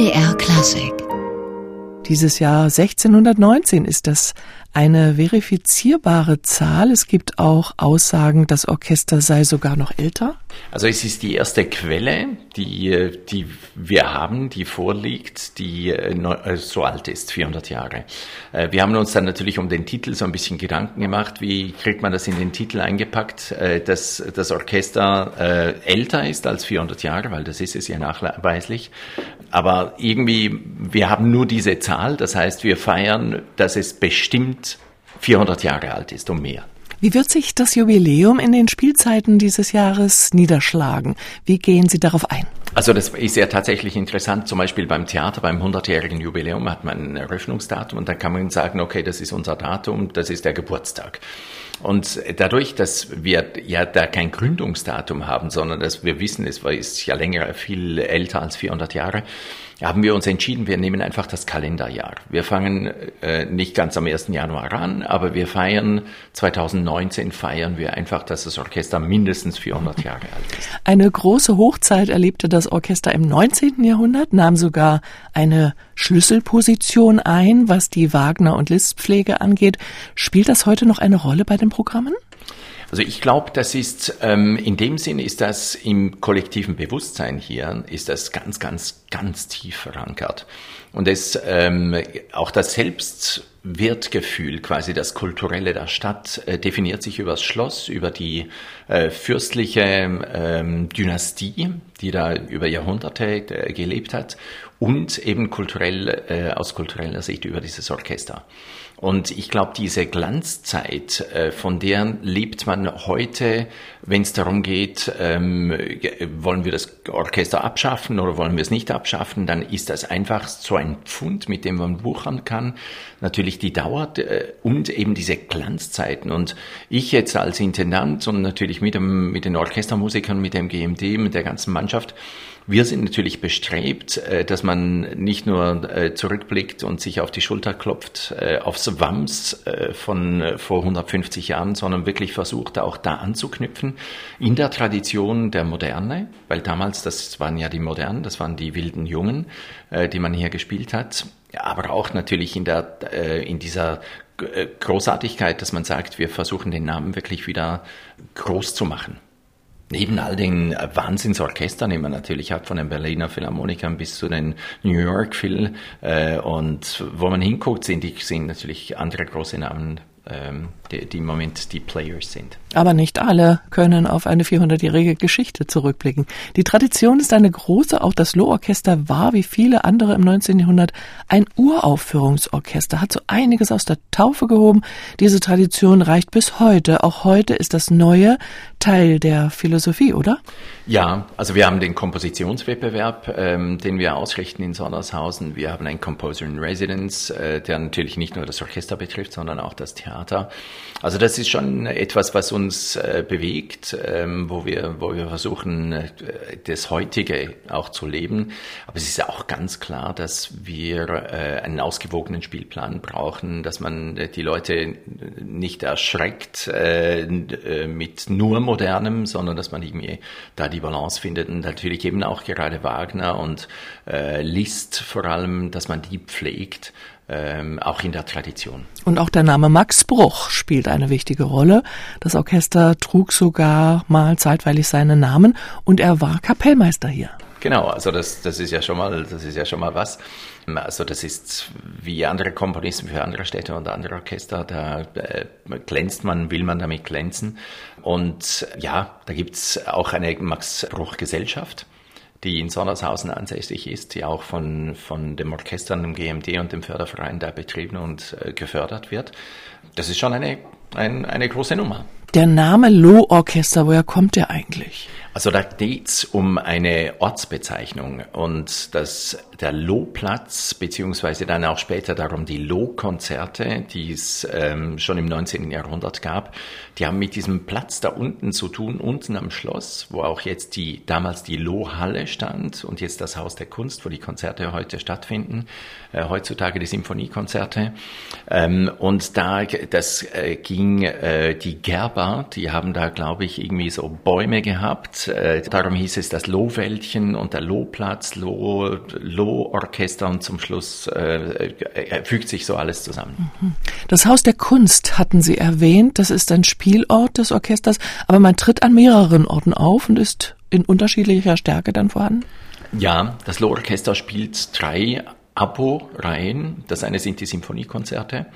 MDR Klassik. Dieses Jahr 1619 ist das eine verifizierbare Zahl. Es gibt auch Aussagen, das Orchester sei sogar noch älter. Also es ist die erste Quelle, die, die wir haben, die vorliegt, die äh, so alt ist, 400 Jahre. Äh, wir haben uns dann natürlich um den Titel so ein bisschen Gedanken gemacht, wie kriegt man das in den Titel eingepackt, äh, dass das Orchester älter ist als 400 Jahre, weil das ist es ja nachweislich. Aber irgendwie, wir haben nur diese Zahl, das heißt, wir feiern, dass es bestimmt 400 Jahre alt ist und mehr. Wie wird sich das Jubiläum in den Spielzeiten dieses Jahres niederschlagen? Wie gehen Sie darauf ein? Also das ist ja tatsächlich interessant. Zum Beispiel beim Theater, beim 100-jährigen Jubiläum hat man ein Eröffnungsdatum und dann kann man sagen, okay, das ist unser Datum, das ist der Geburtstag. Und dadurch, dass wir ja da kein Gründungsdatum haben, sondern dass wir wissen, es ist ja länger, viel älter als 400 Jahre, haben wir uns entschieden, wir nehmen einfach das Kalenderjahr. Wir fangen äh, nicht ganz am 1. Januar an, aber wir feiern 2019 feiern wir einfach, dass das Orchester mindestens 400 Jahre alt ist. Eine große Hochzeit erlebte das Orchester im 19. Jahrhundert, nahm sogar eine Schlüsselposition ein, was die Wagner- und Listpflege angeht. Spielt das heute noch eine Rolle bei den Programmen? Also ich glaube, das ist ähm, in dem Sinne ist das im kollektiven Bewusstsein hier ist das ganz, ganz, ganz tief verankert und es ähm, auch das Selbstwertgefühl, quasi das kulturelle der Stadt äh, definiert sich über das Schloss, über die äh, fürstliche ähm, Dynastie, die da über Jahrhunderte äh, gelebt hat und eben kulturell äh, aus kultureller Sicht über dieses Orchester. Und ich glaube, diese Glanzzeit, äh, von der lebt man heute, wenn es darum geht, ähm, wollen wir das Orchester abschaffen oder wollen wir es nicht abschaffen, dann ist das einfach so ein Pfund, mit dem man buchern kann. Natürlich die Dauer äh, und eben diese Glanzzeiten. Und ich jetzt als Intendant und natürlich mit, dem, mit den Orchestermusikern, mit dem GMD, mit der ganzen Mannschaft, wir sind natürlich bestrebt, äh, dass man nicht nur äh, zurückblickt und sich auf die Schulter klopft, äh, aufs Wams von vor 150 Jahren, sondern wirklich versucht, auch da anzuknüpfen, in der Tradition der Moderne, weil damals, das waren ja die Modernen, das waren die wilden Jungen, die man hier gespielt hat, aber auch natürlich in der, in dieser Großartigkeit, dass man sagt, wir versuchen den Namen wirklich wieder groß zu machen. Neben all den Wahnsinnsorchestern, die man natürlich hat, von den Berliner Philharmonikern bis zu den New York Phil, äh, und wo man hinguckt, sind, sind natürlich andere große Namen die, die im Moment die Players sind. Aber nicht alle können auf eine 400-jährige Geschichte zurückblicken. Die Tradition ist eine große. Auch das Lohorchester war, wie viele andere im 19. Jahrhundert, ein Uraufführungsorchester, hat so einiges aus der Taufe gehoben. Diese Tradition reicht bis heute. Auch heute ist das Neue Teil der Philosophie, oder? Ja, also wir haben den Kompositionswettbewerb, ähm, den wir ausrichten in Sondershausen. Wir haben einen Composer in Residence, äh, der natürlich nicht nur das Orchester betrifft, sondern auch das Theater. Also das ist schon etwas, was uns äh, bewegt, ähm, wo wir, wo wir versuchen, äh, das heutige auch zu leben. Aber es ist auch ganz klar, dass wir äh, einen ausgewogenen Spielplan brauchen, dass man die Leute nicht erschreckt äh, äh, mit nur modernem, sondern dass man irgendwie da die Balance findet. Und natürlich eben auch gerade Wagner und äh, Liszt vor allem, dass man die pflegt ähm, auch in der Tradition. Und auch der Name Max Bruch spielt eine wichtige Rolle. Das Orchester trug sogar mal zeitweilig seinen Namen und er war Kapellmeister hier. Genau, also das, das ist ja schon mal, das ist ja schon mal was. Also das ist wie andere Komponisten für andere Städte und andere Orchester, da äh, glänzt man, will man damit glänzen. Und ja, da gibt's auch eine Max Bruch Gesellschaft die in Sondershausen ansässig ist, die auch von, von dem Orchester, dem GMD und dem Förderverein da betrieben und äh, gefördert wird. Das ist schon eine, ein, eine große Nummer. Der Name Loh-Orchester, woher kommt der eigentlich? Also da geht's um eine Ortsbezeichnung und das, der Lohplatz, beziehungsweise dann auch später darum die Lohkonzerte, die es ähm, schon im 19. Jahrhundert gab, die haben mit diesem Platz da unten zu tun, unten am Schloss, wo auch jetzt die, damals die Lohhalle stand und jetzt das Haus der Kunst, wo die Konzerte heute stattfinden, äh, heutzutage die Symphoniekonzerte. Ähm, und da, das äh, ging äh, die Gerber, die haben da, glaube ich, irgendwie so Bäume gehabt. Äh, darum hieß es das Lohwäldchen und der Lohplatz, Loh, Lohorchester und zum Schluss äh, äh, fügt sich so alles zusammen. Mhm. Das Haus der Kunst hatten Sie erwähnt. Das ist ein Spielort des Orchesters, aber man tritt an mehreren Orten auf und ist in unterschiedlicher Stärke dann vorhanden? Ja, das Lohorchester spielt drei Abo-Reihen. Das eine sind die Symphoniekonzerte.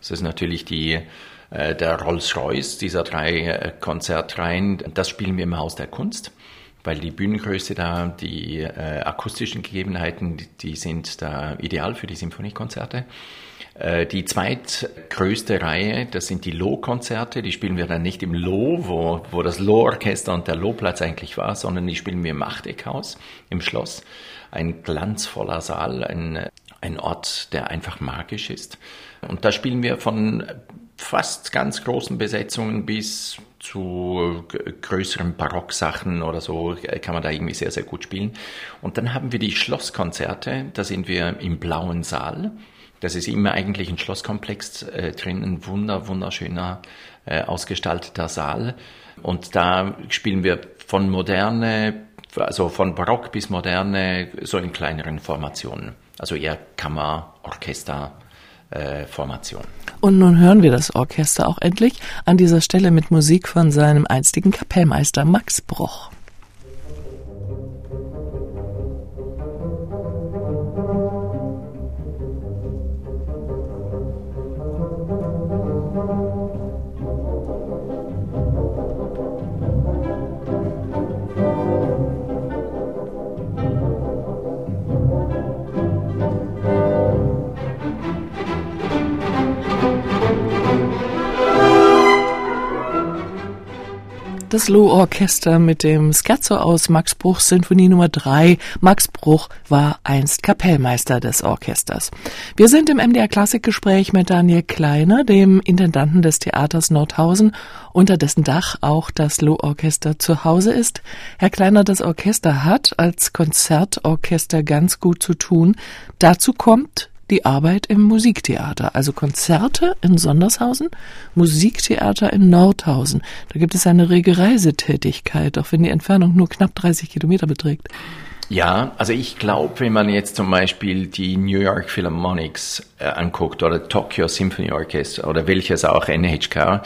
Das ist natürlich die, äh, der Rolls-Royce dieser drei äh, Konzertreihen. Das spielen wir im Haus der Kunst, weil die Bühnengröße da, die äh, akustischen Gegebenheiten, die, die sind da ideal für die Symphoniekonzerte. Äh, die zweitgrößte Reihe, das sind die Loh-Konzerte. Die spielen wir dann nicht im Loh, wo, wo das Loh-Orchester und der Lohplatz eigentlich war, sondern die spielen wir im Achteckhaus, im Schloss. Ein glanzvoller Saal, ein, ein Ort, der einfach magisch ist. Und da spielen wir von fast ganz großen Besetzungen bis zu größeren Barocksachen oder so kann man da irgendwie sehr, sehr gut spielen. Und dann haben wir die Schlosskonzerte, da sind wir im blauen Saal. Das ist immer eigentlich ein Schlosskomplex äh, drin, ein wunder, wunderschöner, äh, ausgestalteter Saal. Und da spielen wir von moderne, also von Barock bis moderne, so in kleineren Formationen. Also eher Kammer, Orchester, äh, Formation. Und nun hören wir das Orchester auch endlich an dieser Stelle mit Musik von seinem einstigen Kapellmeister Max Bruch. Das Loh-Orchester mit dem Scherzo aus Max Bruchs Sinfonie Nummer 3. Max Bruch war einst Kapellmeister des Orchesters. Wir sind im MDR Klassikgespräch mit Daniel Kleiner, dem Intendanten des Theaters Nordhausen, unter dessen Dach auch das Loh-Orchester zu Hause ist. Herr Kleiner, das Orchester hat als Konzertorchester ganz gut zu tun. Dazu kommt, die Arbeit im Musiktheater, also Konzerte in Sondershausen, Musiktheater in Nordhausen. Da gibt es eine rege Reisetätigkeit, auch wenn die Entfernung nur knapp 30 Kilometer beträgt. Ja, also ich glaube, wenn man jetzt zum Beispiel die New York Philharmonics äh, anguckt oder Tokyo Symphony Orchestra oder welches auch NHK,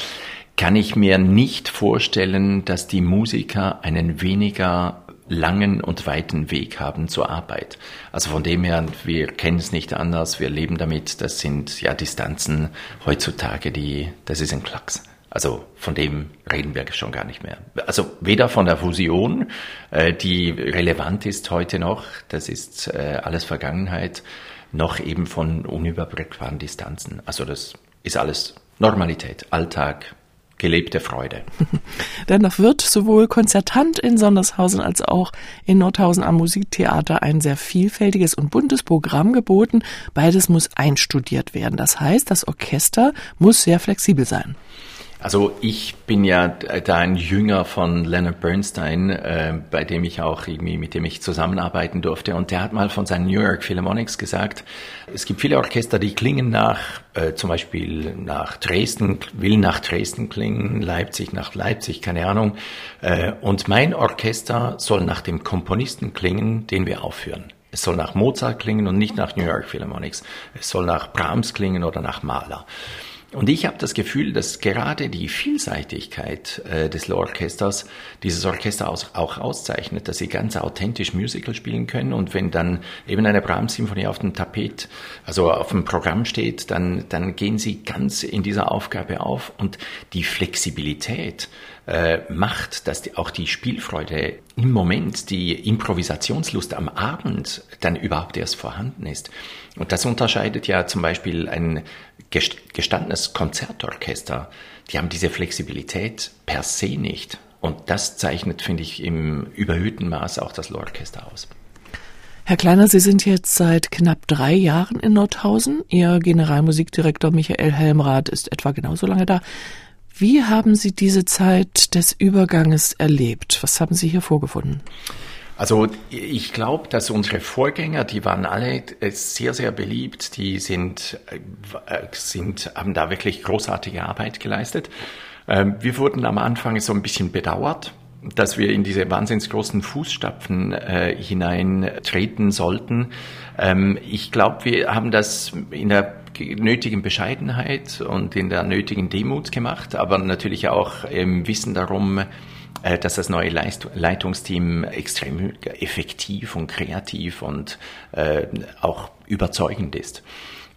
kann ich mir nicht vorstellen, dass die Musiker einen weniger langen und weiten Weg haben zur Arbeit. Also von dem her, wir kennen es nicht anders, wir leben damit, das sind ja Distanzen heutzutage, die, das ist ein Klacks. Also von dem reden wir schon gar nicht mehr. Also weder von der Fusion, äh, die relevant ist heute noch, das ist äh, alles Vergangenheit, noch eben von unüberbrückbaren Distanzen. Also das ist alles Normalität, Alltag, gelebte Freude. Dennoch wird sowohl konzertant in Sondershausen als auch in Nordhausen am Musiktheater ein sehr vielfältiges und buntes Programm geboten. Beides muss einstudiert werden. Das heißt, das Orchester muss sehr flexibel sein. Also ich bin ja da ein Jünger von Leonard Bernstein, äh, bei dem ich auch irgendwie, mit dem ich zusammenarbeiten durfte. Und der hat mal von seinen New York Philharmonics gesagt, es gibt viele Orchester, die klingen nach, äh, zum Beispiel nach Dresden, will nach Dresden klingen, Leipzig nach Leipzig, keine Ahnung. Äh, und mein Orchester soll nach dem Komponisten klingen, den wir aufführen. Es soll nach Mozart klingen und nicht nach New York Philharmonics. Es soll nach Brahms klingen oder nach Mahler. Und ich habe das Gefühl, dass gerade die Vielseitigkeit äh, des Orchesters dieses Orchester aus, auch auszeichnet, dass sie ganz authentisch Musical spielen können. Und wenn dann eben eine Brahms-Symphonie auf dem Tapet, also auf dem Programm steht, dann, dann gehen sie ganz in dieser Aufgabe auf. Und die Flexibilität äh, macht, dass die, auch die Spielfreude im Moment, die Improvisationslust am Abend dann überhaupt erst vorhanden ist. Und das unterscheidet ja zum Beispiel ein gestandenes Konzertorchester. Die haben diese Flexibilität per se nicht. Und das zeichnet, finde ich, im überhöhten Maß auch das Lohrorchester aus. Herr Kleiner, Sie sind jetzt seit knapp drei Jahren in Nordhausen. Ihr Generalmusikdirektor Michael Helmrath ist etwa genauso lange da. Wie haben Sie diese Zeit des Überganges erlebt? Was haben Sie hier vorgefunden? Also ich glaube, dass unsere Vorgänger, die waren alle äh, sehr, sehr beliebt, die sind, äh, sind, haben da wirklich großartige Arbeit geleistet. Ähm, wir wurden am Anfang so ein bisschen bedauert, dass wir in diese wahnsinnig großen Fußstapfen äh, hineintreten sollten. Ähm, ich glaube, wir haben das in der nötigen Bescheidenheit und in der nötigen Demut gemacht, aber natürlich auch im Wissen darum, äh, dass das neue Leitungsteam extrem effektiv und kreativ und äh, auch überzeugend ist.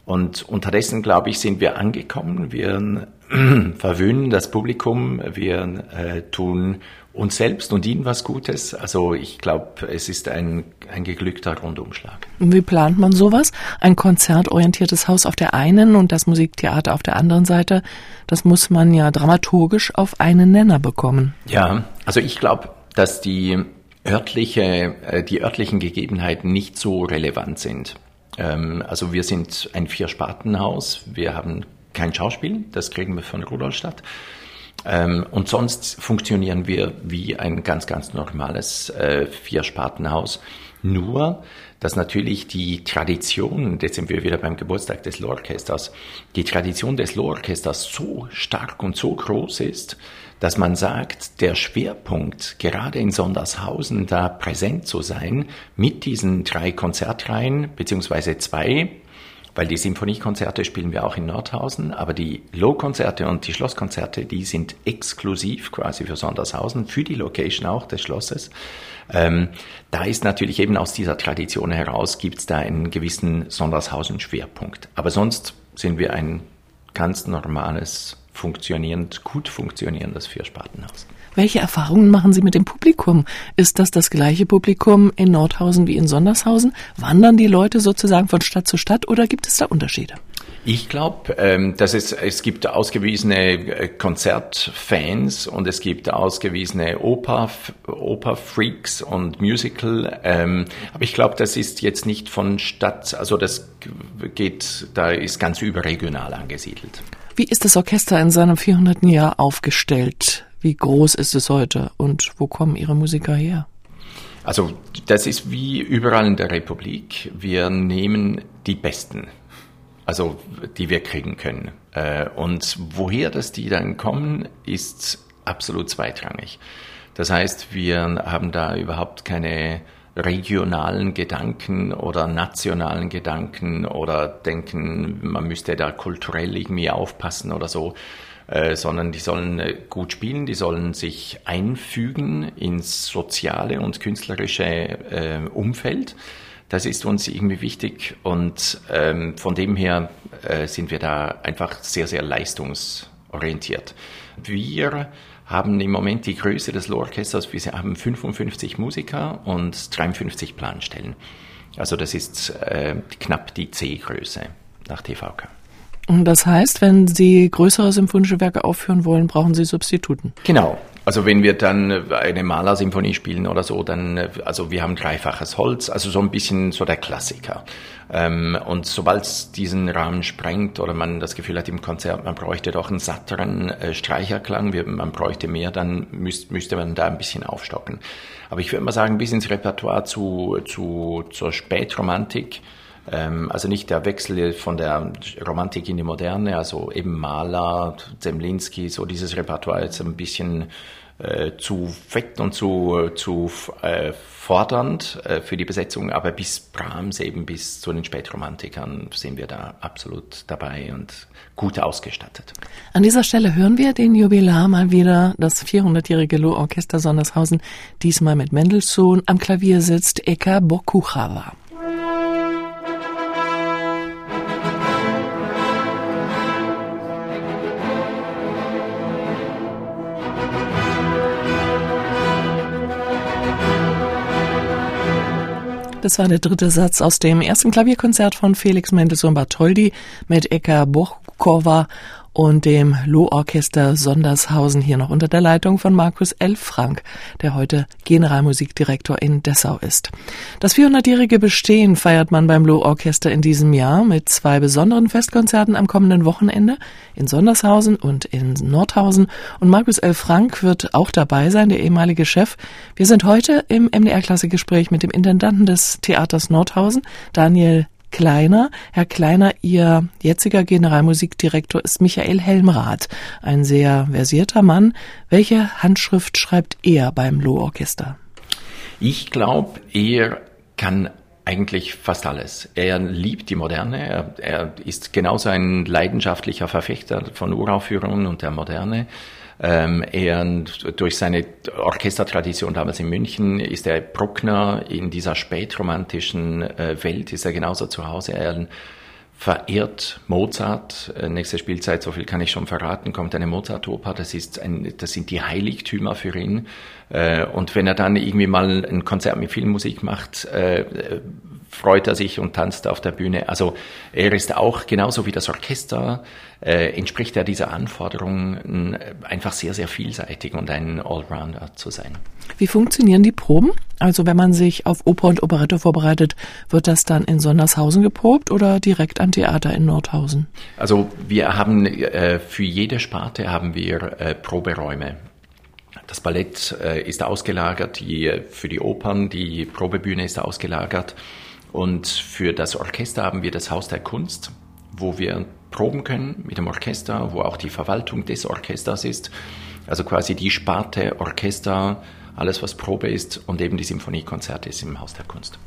Und unterdessen, glaube ich, sind wir angekommen. Wir verwöhnen das Publikum, wir äh, tun uns selbst und ihnen was Gutes. Also ich glaube, es ist ein, ein geglückter Rundumschlag. Wie plant man sowas? Ein konzertorientiertes Haus auf der einen und das Musiktheater auf der anderen Seite, das muss man ja dramaturgisch auf einen Nenner bekommen. Ja, also ich glaube, dass die örtliche, äh, die örtlichen Gegebenheiten nicht so relevant sind. Ähm, also wir sind ein Vier-Sparten-Haus, wir haben kein Schauspiel, das kriegen wir von Rudolstadt. Ähm, und sonst funktionieren wir wie ein ganz, ganz normales äh, Vier-Spartenhaus. Nur, dass natürlich die Tradition, jetzt sind wir wieder beim Geburtstag des Lohrorchesters, die Tradition des Lohrorchesters so stark und so groß ist, dass man sagt, der Schwerpunkt, gerade in Sondershausen da präsent zu sein, mit diesen drei Konzertreihen, beziehungsweise zwei, weil die Symphoniekonzerte spielen wir auch in Nordhausen, aber die Low-Konzerte und die Schlosskonzerte, die sind exklusiv quasi für Sondershausen, für die Location auch des Schlosses. Ähm, da ist natürlich eben aus dieser Tradition heraus, gibt es da einen gewissen Sondershausen-Schwerpunkt. Aber sonst sind wir ein ganz normales, funktionierend, gut funktionierendes Vierspartenhaus. Welche Erfahrungen machen Sie mit dem Publikum? Ist das das gleiche Publikum in Nordhausen wie in Sondershausen? Wandern die Leute sozusagen von Stadt zu Stadt oder gibt es da Unterschiede? Ich glaube, ähm, dass es, es gibt ausgewiesene äh, Konzertfans und es gibt ausgewiesene Oper, Oper-Freaks und Musical. Ähm, aber ich glaube, das ist jetzt nicht von Stadt, also das geht, da ist ganz überregional angesiedelt. Wie ist das Orchester in seinem 400. Jahr aufgestellt? Wie groß ist es heute und wo kommen Ihre Musiker her? Also das ist wie überall in der Republik. Wir nehmen die Besten, also die wir kriegen können. Äh, und woher das die dann kommen, ist absolut zweitrangig. Das heißt, wir haben da überhaupt keine regionalen Gedanken oder nationalen Gedanken oder denken, man müsste da kulturell irgendwie aufpassen oder so. Äh, sondern die sollen äh, gut spielen, die sollen sich einfügen ins soziale und künstlerische äh, Umfeld. Das ist uns irgendwie wichtig und ähm, von dem her äh, sind wir da einfach sehr, sehr leistungsorientiert. Wir haben im Moment die Größe des Lohrorchesters, wir haben 55 Musiker und 53 Planstellen. Also das ist äh, knapp die C-Größe nach TVK. Das heißt, wenn Sie größere symphonische Werke aufführen wollen, brauchen Sie Substituten. Genau. Also wenn wir dann eine Malersymphonie spielen oder so, dann, also wir haben dreifaches Holz, also so ein bisschen so der Klassiker. Ähm, und sobald es diesen Rahmen sprengt oder man das Gefühl hat im Konzert, man bräuchte doch einen satteren äh, Streicherklang, man bräuchte mehr, dann müsste, man da ein bisschen aufstocken. Aber ich würde mal sagen, bis ins Repertoire zu, zu, zur Spätromantik, also nicht der Wechsel von der Romantik in die Moderne, also eben Maler, Zemlinski, so dieses Repertoire jetzt ein bisschen äh, zu fett und zu, zu äh, fordernd äh, für die Besetzung, aber bis Brahms eben bis zu den Spätromantikern sind wir da absolut dabei und gut ausgestattet. An dieser Stelle hören wir den Jubilar mal wieder, das 400-jährige Loh-Orchester Sondershausen, diesmal mit Mendelssohn. Am Klavier sitzt Eka Bokuchava. Das war der dritte Satz aus dem ersten Klavierkonzert von Felix Mendelssohn Bartholdy mit Eka Bochkova und dem Lohorchester Sondershausen hier noch unter der Leitung von Markus L. Frank, der heute Generalmusikdirektor in Dessau ist. Das 400-jährige Bestehen feiert man beim Lohorchester in diesem Jahr mit zwei besonderen Festkonzerten am kommenden Wochenende in Sondershausen und in Nordhausen und Markus L. Frank wird auch dabei sein, der ehemalige Chef. Wir sind heute im MDR-Klasse-Gespräch mit dem Intendanten des Theaters Nordhausen, Daniel Kleiner. Herr Kleiner, Ihr jetziger Generalmusikdirektor ist Michael Helmrath, ein sehr versierter Mann. Welche Handschrift schreibt er beim Lohorchester? Ich glaube, er kann eigentlich fast alles. Er liebt die Moderne, er, er ist genauso ein leidenschaftlicher Verfechter von Uraufführungen und der Moderne. Ähm, er durch seine Orchestertradition damals in München ist er Bruckner in dieser spätromantischen äh, Welt ist er genauso zu Hause. Er verehrt Mozart. Äh, nächste Spielzeit, so viel kann ich schon verraten, kommt eine Mozart-Oper. Das ist ein, das sind die Heiligtümer für ihn. Äh, und wenn er dann irgendwie mal ein Konzert mit Filmmusik macht, äh, freut er sich und tanzt auf der Bühne. Also er ist auch genauso wie das Orchester, äh, entspricht er dieser Anforderung, äh, einfach sehr, sehr vielseitig und ein Allrounder zu sein. Wie funktionieren die Proben? Also wenn man sich auf Oper und Operette vorbereitet, wird das dann in Sondershausen geprobt oder direkt am Theater in Nordhausen? Also wir haben äh, für jede Sparte haben wir äh, Proberäume. Das Ballett äh, ist ausgelagert, die, für die Opern, die Probebühne ist ausgelagert. Und für das Orchester haben wir das Haus der Kunst, wo wir proben können mit dem Orchester, wo auch die Verwaltung des Orchesters ist. Also quasi die Sparte Orchester, alles was Probe ist und eben die Symphoniekonzerte ist im Haus der Kunst.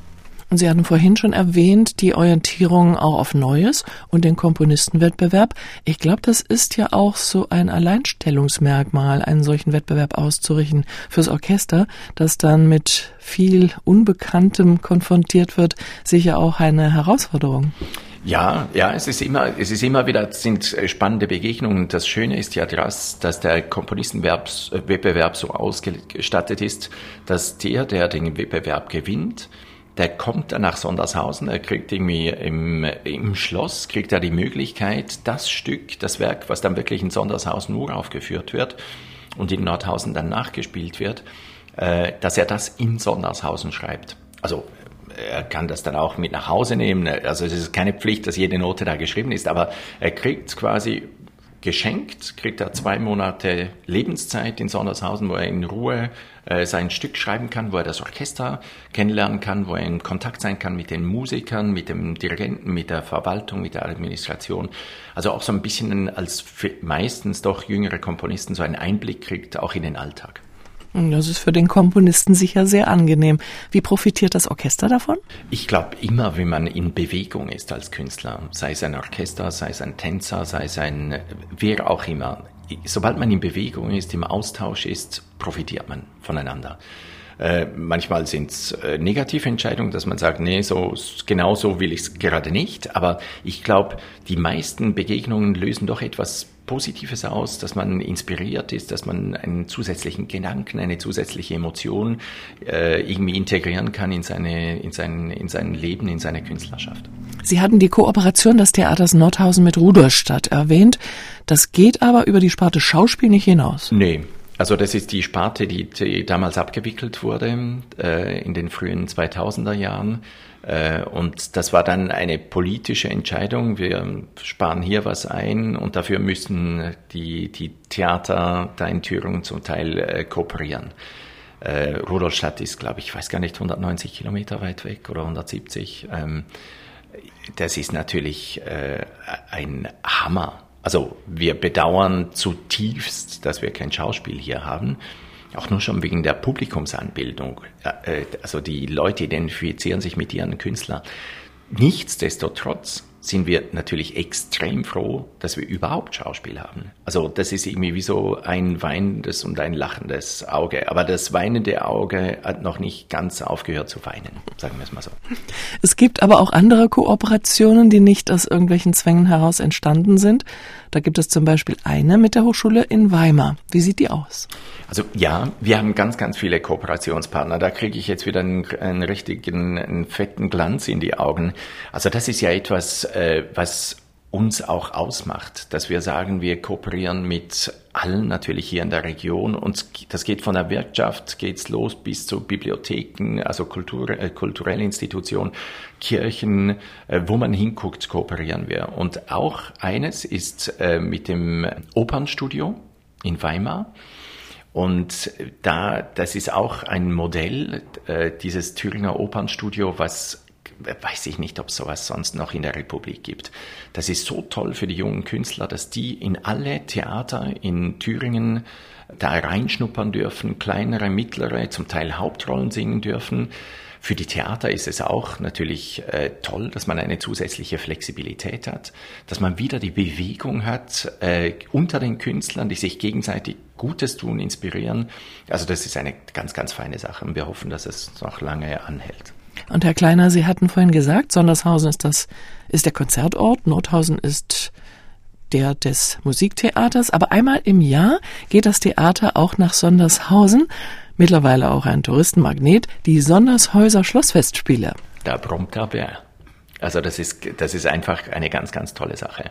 Und Sie hatten vorhin schon erwähnt, die Orientierung auch auf Neues und den Komponistenwettbewerb. Ich glaube, das ist ja auch so ein Alleinstellungsmerkmal, einen solchen Wettbewerb auszurichten fürs Orchester, das dann mit viel Unbekanntem konfrontiert wird, sicher auch eine Herausforderung. Ja, ja, es ist immer, es ist immer wieder, sind äh, spannende Begegnungen. Das Schöne ist ja dass, dass der Komponistenwettbewerb so ausgestattet ist, dass der, der den Wettbewerb gewinnt, der kommt dann nach Sondershausen, er kriegt irgendwie im, im Schloss, kriegt er die Möglichkeit, das Stück, das Werk, was dann wirklich in Sondershausen uraufgeführt wird und in Nordhausen dann nachgespielt wird, äh, dass er das in Sondershausen schreibt. Also er kann das dann auch mit nach Hause nehmen. Also es ist keine Pflicht, dass jede Note da geschrieben ist, aber er kriegt quasi geschenkt, kriegt er zwei Monate Lebenszeit in Sondershausen, wo er in Ruhe äh, sein Stück schreiben kann, wo er das Orchester kennenlernen kann, wo er in Kontakt sein kann mit den Musikern, mit dem Dirigenten, mit der Verwaltung, mit der Administration. Also auch so ein bisschen als meistens doch jüngere Komponisten so einen Einblick kriegt, auch in den Alltag. Das ist für den Komponisten sicher sehr angenehm. Wie profitiert das Orchester davon? Ich glaube immer, wenn man in Bewegung ist als Künstler, sei es ein Orchester, sei es ein Tänzer, sei es ein wer auch immer. Sobald man in Bewegung ist, im Austausch ist, profitiert man voneinander. Äh, manchmal sind es äh, negative Entscheidungen, dass man sagt, nee, so genau so will ich es gerade nicht. Aber ich glaube, die meisten Begegnungen lösen doch etwas Positives aus, dass man inspiriert ist, dass man einen zusätzlichen Gedanken, eine zusätzliche Emotion äh, irgendwie integrieren kann in, seine, in, sein, in sein Leben, in seine Künstlerschaft. Sie hatten die Kooperation des Theaters Nordhausen mit Rudolstadt erwähnt. Das geht aber über die Sparte Schauspiel nicht hinaus. Nee, also das ist die Sparte, die, die damals abgewickelt wurde äh, in den frühen 2000er Jahren. Äh, und das war dann eine politische Entscheidung. Wir sparen hier was ein und dafür müssen die, die Theater da in Thüringen zum Teil äh, kooperieren. Äh, Rudolstadt ist, glaube ich, ich weiß gar nicht, 190 Kilometer weit weg oder 170. Ähm, das ist natürlich ein Hammer also wir bedauern zutiefst, dass wir kein Schauspiel hier haben. Auch nur schon wegen der Publikumsanbildung. Äh, also die Leute identifizieren sich mit ihren Künstlern. Nichtsdestotrotz sind wir natürlich extrem froh, dass wir überhaupt Schauspiel haben. Also das ist irgendwie wie so ein weinendes und ein lachendes Auge. Aber das weinende Auge hat noch nicht ganz aufgehört zu weinen, sagen wir es mal so. Es gibt aber auch andere Kooperationen, die nicht aus irgendwelchen Zwängen heraus entstanden sind. Da gibt es zum Beispiel eine mit der Hochschule in Weimar. Wie sieht die aus? Also ja, wir haben ganz, ganz viele Kooperationspartner. Da kriege ich jetzt wieder einen, einen richtigen, einen fetten Glanz in die Augen. Also das ist ja etwas, äh, was uns auch ausmacht, dass wir sagen, wir kooperieren mit allen natürlich hier in der Region und das geht von der Wirtschaft, geht's los bis zu Bibliotheken, also Kultur, äh, kulturelle Institutionen, Kirchen, äh, wo man hinguckt, kooperieren wir. Und auch eines ist äh, mit dem Opernstudio in Weimar. Und da, das ist auch ein Modell, äh, dieses Thüringer Opernstudio, was weiß ich nicht, ob es sowas sonst noch in der Republik gibt. Das ist so toll für die jungen Künstler, dass die in alle Theater in Thüringen da reinschnuppern dürfen, kleinere, mittlere, zum Teil Hauptrollen singen dürfen. Für die Theater ist es auch natürlich äh, toll, dass man eine zusätzliche Flexibilität hat, dass man wieder die Bewegung hat äh, unter den Künstlern, die sich gegenseitig Gutes tun, inspirieren. Also das ist eine ganz, ganz feine Sache und wir hoffen, dass es noch lange anhält. Und Herr Kleiner, Sie hatten vorhin gesagt, Sondershausen ist das, ist der Konzertort, Nordhausen ist der des Musiktheaters, aber einmal im Jahr geht das Theater auch nach Sondershausen, mittlerweile auch ein Touristenmagnet, die Sondershäuser Schlossfestspiele. Da brummt der Bär. Also das ist, das ist einfach eine ganz, ganz tolle Sache.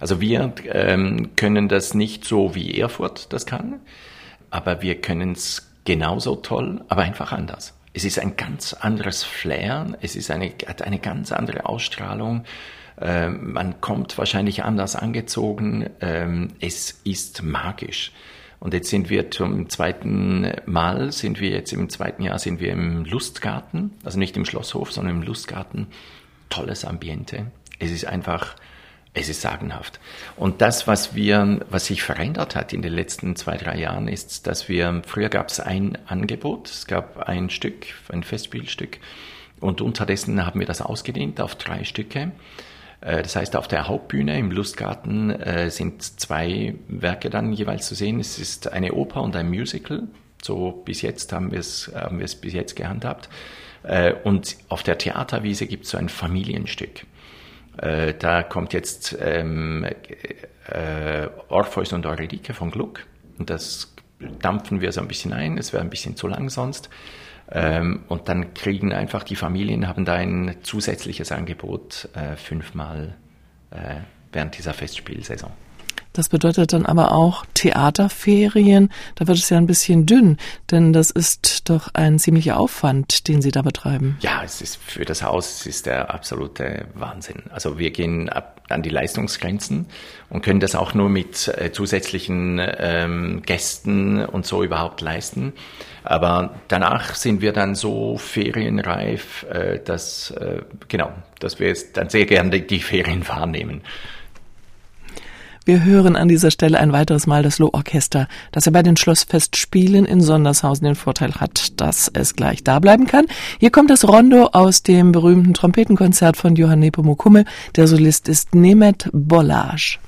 Also wir ähm, können das nicht so wie Erfurt das kann, aber wir können es genauso toll, aber einfach anders. Es ist ein ganz anderes Flair, es ist eine, hat eine ganz andere Ausstrahlung. Ähm, man kommt wahrscheinlich anders angezogen. Ähm, es ist magisch. Und jetzt sind wir zum zweiten Mal, sind wir jetzt im zweiten Jahr, sind wir im Lustgarten, also nicht im Schlosshof, sondern im Lustgarten. Tolles Ambiente. Es ist einfach es ist sagenhaft. Und das, was wir, was sich verändert hat in den letzten zwei, drei Jahren, ist, dass wir, früher gab es ein Angebot, es gab ein Stück, ein Festspielstück, und unterdessen haben wir das ausgedehnt auf drei Stücke. Äh, das heißt, auf der Hauptbühne im Lustgarten äh, sind zwei Werke dann jeweils zu sehen. Es ist eine Oper und ein Musical. So bis jetzt haben wir es, haben wir es bis jetzt gehandhabt. Äh, und auf der Theaterwiese gibt es so ein Familienstück. Äh, da kommt jetzt ähm, äh, Orpheus und Eurydike von Gluck. Und das dampfen wir so ein bisschen ein. Es wäre ein bisschen zu lang sonst. Ähm, und dann kriegen einfach die Familien, haben da ein zusätzliches Angebot äh, fünfmal äh, während dieser Festspielsaison. Das bedeutet dann aber auch Theaterferien. Da wird es ja ein bisschen dünn, denn das ist doch ein ziemlicher Aufwand, den Sie da betreiben. Ja, es ist für das Haus es ist der absolute Wahnsinn. Also wir gehen ab an die Leistungsgrenzen und können das auch nur mit äh, zusätzlichen ähm, Gästen und so überhaupt leisten. Aber danach sind wir dann so ferienreif, äh, dass äh, genau, dass wir jetzt dann sehr gerne die Ferien wahrnehmen. Wir hören an dieser Stelle ein weiteres Mal das Lohorchester, das ja bei den Schlossfestspielen in Sondershausen den Vorteil hat, dass es gleich da bleiben kann. Hier kommt das Rondo aus dem berühmten Trompetenkonzert von Johann Nepomuk Hummel. Der Solist ist Nemet Bollage.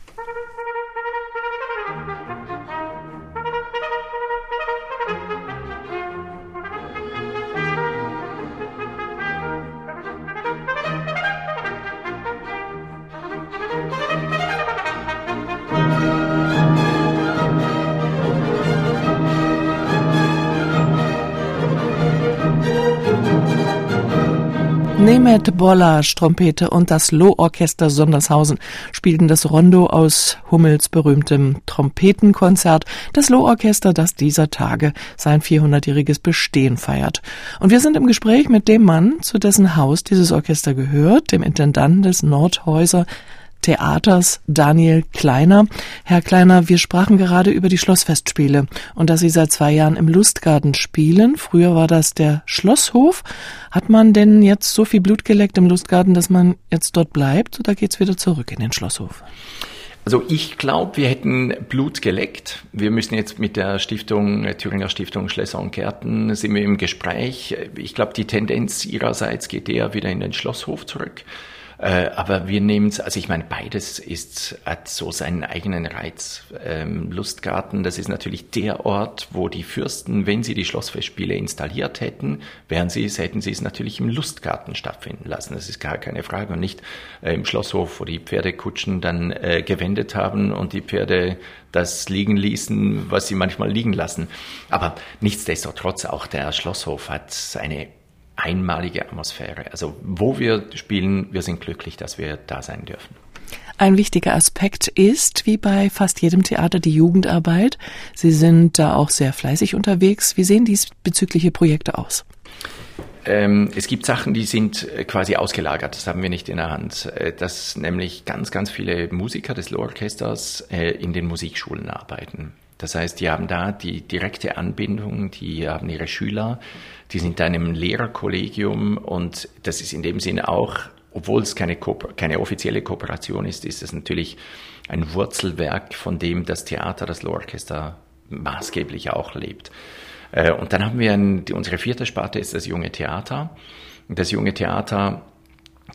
Nemet Bollage, Trompete und das Lohorchester Sondershausen spielten das Rondo aus Hummels berühmtem Trompetenkonzert, das Lohorchester, das dieser Tage sein 400-jähriges Bestehen feiert. Und wir sind im Gespräch mit dem Mann, zu dessen Haus dieses Orchester gehört, dem Intendanten des Nordhäuser Theaters Daniel Kleiner. Herr Kleiner, wir sprachen gerade über die Schlossfestspiele und dass Sie seit zwei Jahren im Lustgarten spielen. Früher war das der Schlosshof. Hat man denn jetzt so viel Blut geleckt im Lustgarten, dass man jetzt dort bleibt oder geht's wieder zurück in den Schlosshof? Also ich glaube, wir hätten Blut geleckt. Wir müssen jetzt mit der Stiftung, Thüringer Stiftung Schlösser und Gärten, sind wir im Gespräch. Ich glaube, die Tendenz ihrerseits geht eher wieder in den Schlosshof zurück. Äh, aber wir nehmen es, also ich meine, beides ist, hat so seinen eigenen Reiz. Ähm, Lustgarten, das ist natürlich der Ort, wo die Fürsten, wenn sie die Schlossfestspiele installiert hätten, wären sie hätten sie es natürlich im Lustgarten stattfinden lassen. Das ist gar keine Frage. Und nicht äh, im Schlosshof, wo die Pferdekutschen dann äh, gewendet haben und die Pferde das liegen ließen, was sie manchmal liegen lassen. Aber nichtsdestotrotz, auch der Schlosshof hat eine einmalige Atmosphäre. Also wo wir spielen, wir sind glücklich, dass wir da sein dürfen. Ein wichtiger Aspekt ist, wie bei fast jedem Theater, die Jugendarbeit. Sie sind da auch sehr fleißig unterwegs. Wie sehen diesbezügliche Projekte aus? Ähm, es gibt Sachen, die sind äh, quasi ausgelagert, das haben wir nicht in der Hand. Äh, dass nämlich ganz, ganz viele Musiker des Low-Orchesters äh, in den Musikschulen arbeiten. Das heißt, die haben da die direkte Anbindung, die haben ihre Schüler, die sind in einem Lehrerkollegium und das ist in dem Sinne auch, obwohl es keine, keine offizielle Kooperation ist, ist es natürlich ein Wurzelwerk von dem das Theater, das Low-Orchester maßgeblich auch lebt. Äh, und dann haben wir ein, unsere vierte Sparte ist das junge Theater. Das junge Theater,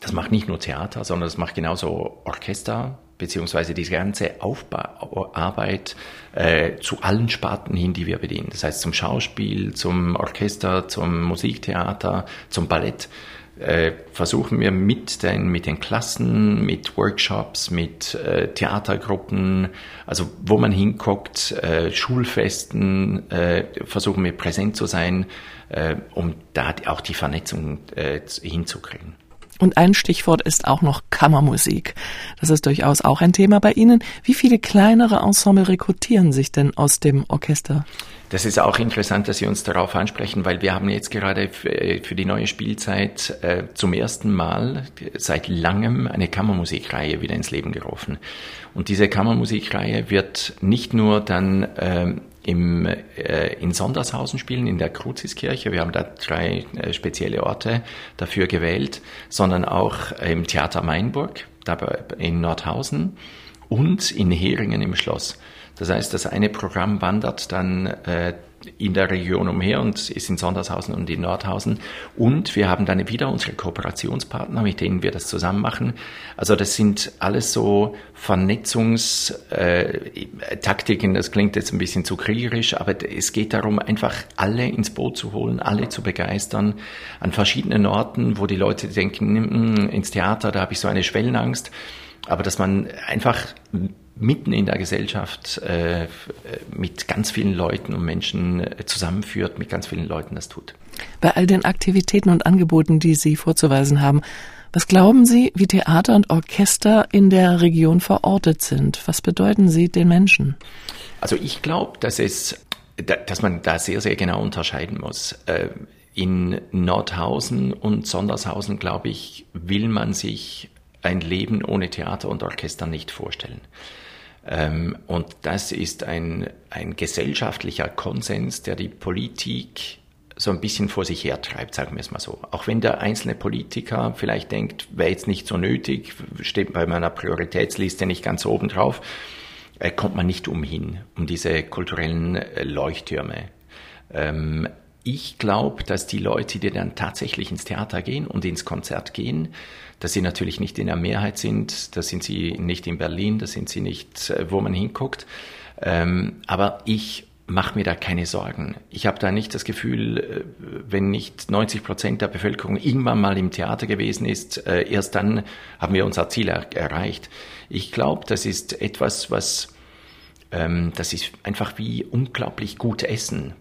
das macht nicht nur Theater, sondern das macht genauso Orchester, beziehungsweise diese ganze Aufbauarbeit äh, zu allen Sparten hin, die wir bedienen. Das heißt zum Schauspiel, zum Orchester, zum Musiktheater, zum Ballett äh, versuchen wir mit den, mit den Klassen, mit Workshops, mit äh, Theatergruppen, also wo man hinguckt, äh, Schulfesten, äh, versuchen wir präsent zu sein, äh, um da auch die Vernetzung hinzukriegen. Und ein Stichwort ist auch noch Kammermusik. Das ist durchaus auch ein Thema bei Ihnen. Wie viele kleinere Ensemble rekrutieren sich denn aus dem Orchester? Das ist auch interessant, dass Sie uns darauf ansprechen, weil wir haben jetzt gerade für die neue Spielzeit äh, zum ersten Mal seit langem eine Kammermusikreihe wieder ins Leben gerufen. Und diese Kammermusikreihe wird nicht nur dann ähm, im, äh, in Sondershausen spielen, in der Kruziskirche. Wir haben da drei äh, spezielle Orte dafür gewählt, sondern auch im Theater Mainburg, dabei in Nordhausen und in Heringen im Schloss. Das heißt, das eine Programm wandert dann äh, in der Region umher und ist in Sondershausen und in Nordhausen. Und wir haben dann wieder unsere Kooperationspartner, mit denen wir das zusammen machen. Also das sind alles so Vernetzungstaktiken. Äh, das klingt jetzt ein bisschen zu kriegerisch, aber es geht darum, einfach alle ins Boot zu holen, alle zu begeistern an verschiedenen Orten, wo die Leute denken, hm, ins Theater, da habe ich so eine Schwellenangst. Aber dass man einfach mitten in der Gesellschaft äh, mit ganz vielen Leuten und Menschen äh, zusammenführt, mit ganz vielen Leuten das tut. Bei all den Aktivitäten und Angeboten, die Sie vorzuweisen haben, was glauben Sie, wie Theater und Orchester in der Region verortet sind? Was bedeuten sie den Menschen? Also ich glaube, dass es, dass man da sehr, sehr genau unterscheiden muss. Äh, in Nordhausen und Sondershausen, glaube ich, will man sich ein Leben ohne Theater und Orchester nicht vorstellen. Ähm, und das ist ein, ein gesellschaftlicher Konsens, der die Politik so ein bisschen vor sich hertreibt, sagen wir es mal so. Auch wenn der einzelne Politiker vielleicht denkt, wäre jetzt nicht so nötig, steht bei meiner Prioritätsliste nicht ganz oben drauf, äh, kommt man nicht umhin, um diese kulturellen äh, Leuchttürme. Ich glaube, dass die Leute, die dann tatsächlich ins Theater gehen und ins Konzert gehen, dass sie natürlich nicht in der Mehrheit sind, da sind sie nicht in Berlin, da sind sie nicht, äh, wo man hinguckt. Ähm, aber ich mache mir da keine Sorgen. Ich habe da nicht das Gefühl, äh, wenn nicht 90 Prozent der Bevölkerung irgendwann mal im Theater gewesen ist, äh, erst dann haben wir unser Ziel er erreicht. Ich glaube, das ist etwas, was, ähm, das ist einfach wie unglaublich gut Essen.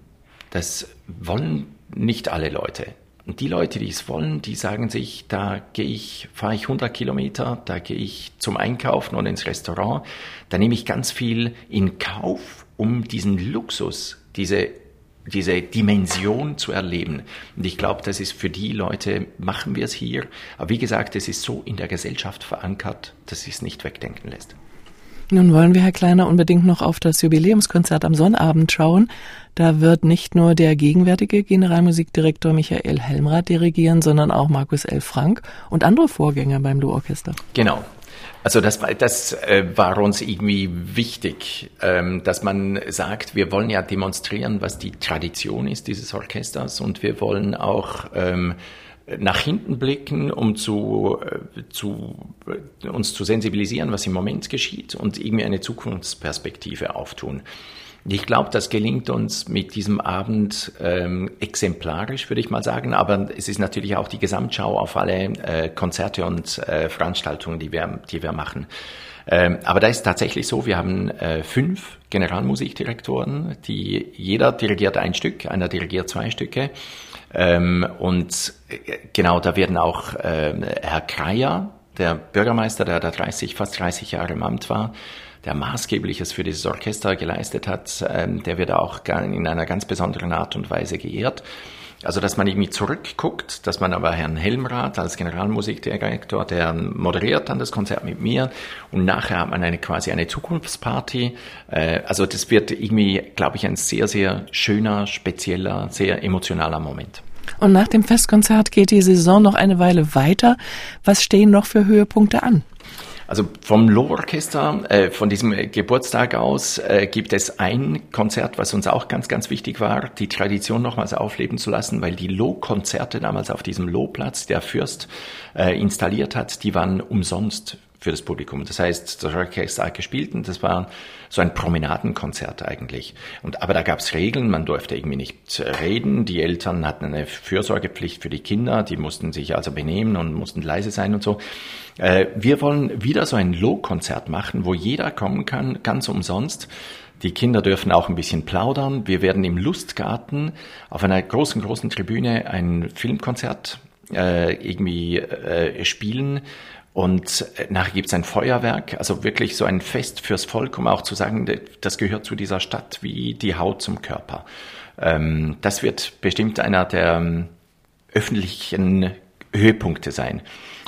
Das wollen nicht alle Leute. Und die Leute, die es wollen, die sagen sich, da gehe ich, fahre ich 100 Kilometer, da gehe ich zum Einkaufen und ins Restaurant, da nehme ich ganz viel in Kauf, um diesen Luxus, diese diese Dimension zu erleben. Und ich glaube, das ist für die Leute, machen wir es hier. Aber wie gesagt, es ist so in der Gesellschaft verankert, dass es nicht wegdenken lässt. Nun wollen wir, Herr Kleiner, unbedingt noch auf das Jubiläumskonzert am Sonnabend schauen. Da wird nicht nur der gegenwärtige Generalmusikdirektor Michael Helmrath dirigieren, sondern auch Markus L. Frank und andere Vorgänger beim Lu-Orchester. Genau. Also das, das äh, war uns irgendwie wichtig, ähm, dass man sagt, wir wollen ja demonstrieren, was die Tradition ist dieses Orchesters und wir wollen auch ähm, nach hinten blicken, um zu, äh, zu, äh, uns zu sensibilisieren, was im Moment geschieht und irgendwie eine Zukunftsperspektive auftun. Ich glaube, das gelingt uns mit diesem Abend ähm, exemplarisch, würde ich mal sagen. Aber es ist natürlich auch die Gesamtschau auf alle äh, Konzerte und äh, Veranstaltungen, die wir, die wir machen. Ähm, aber da ist tatsächlich so, wir haben äh, fünf Generalmusikdirektoren, die jeder dirigiert ein Stück, einer dirigiert zwei Stücke. Ähm, und äh, genau, da werden auch äh, Herr Kreier der Bürgermeister, der da 30, fast 30 Jahre im Amt war, der Maßgebliches für dieses Orchester geleistet hat, ähm, der wird auch in einer ganz besonderen Art und Weise geehrt. Also, dass man irgendwie zurückguckt, dass man aber Herrn Helmrath als Generalmusikdirektor, der moderiert dann das Konzert mit mir und nachher hat man eine quasi eine Zukunftsparty. Äh, also, das wird irgendwie, glaube ich, ein sehr, sehr schöner, spezieller, sehr emotionaler Moment. Und nach dem Festkonzert geht die Saison noch eine Weile weiter. Was stehen noch für Höhepunkte an? Also vom Loh-Orchester, äh, von diesem Geburtstag aus, äh, gibt es ein Konzert, was uns auch ganz, ganz wichtig war, die Tradition nochmals aufleben zu lassen, weil die Loh-Konzerte damals auf diesem Loh-Platz, der Fürst äh, installiert hat, die waren umsonst für das Publikum. Das heißt, das Orchester hat gespielt und das war so ein Promenadenkonzert eigentlich. Und, aber da gab es Regeln, man durfte irgendwie nicht reden. Die Eltern hatten eine Fürsorgepflicht für die Kinder, die mussten sich also benehmen und mussten leise sein und so. Äh, wir wollen wieder so ein Low-Konzert machen, wo jeder kommen kann, ganz umsonst. Die Kinder dürfen auch ein bisschen plaudern. Wir werden im Lustgarten auf einer großen, großen Tribüne ein Filmkonzert äh, irgendwie äh, spielen und äh, nachher gibt es ein Feuerwerk, also wirklich so ein Fest fürs Volk, um auch zu sagen, das gehört zu dieser Stadt wie die Haut zum Körper. Ähm, das wird bestimmt einer der ähm, öffentlichen Höhepunkte sein.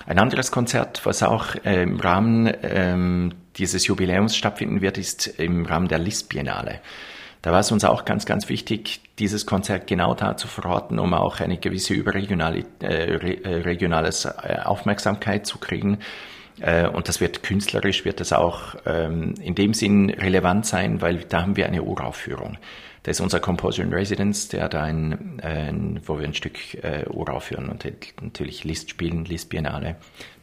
Ein anderes Konzert, was auch äh, im Rahmen ähm, dieses Jubiläums stattfinden wird, ist im Rahmen der Lisp-Biennale. Da war es uns auch ganz, ganz wichtig, dieses Konzert genau da zu verorten, um auch eine gewisse überregionale äh, äh regionales äh, Aufmerksamkeit zu kriegen. Äh, und das wird künstlerisch, wird das auch ähm, in dem Sinn relevant sein, weil da haben wir eine Uraufführung. Da ist unser Composer in Residence, der da ein, ein wo wir ein Stück äh, uraufführen und natürlich List spielen, List Biennale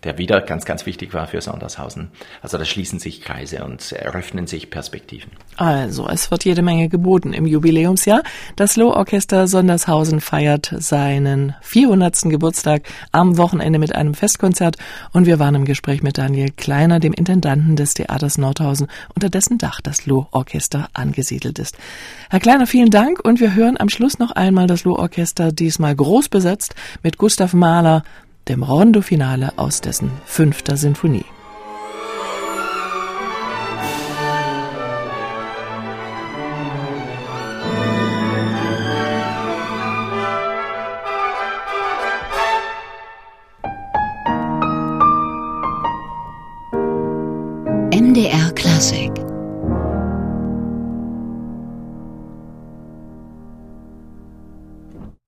der wieder ganz, ganz wichtig war für Sondershausen. Also da schließen sich Kreise und eröffnen sich Perspektiven. Also, es wird jede Menge geboten im Jubiläumsjahr. Das Loh-Orchester Sondershausen feiert seinen 400. Geburtstag am Wochenende mit einem Festkonzert und wir waren im Gespräch mit Daniel Kleiner, dem Intendanten des Theaters Nordhausen, unter dessen Dach das Loh-Orchester angesiedelt ist. Herr Kleiner, vielen Dank und wir hören am Schluss noch einmal das Loh-Orchester, diesmal groß besetzt mit Gustav Mahler, dem Rondo-Finale aus dessen fünfter Sinfonie.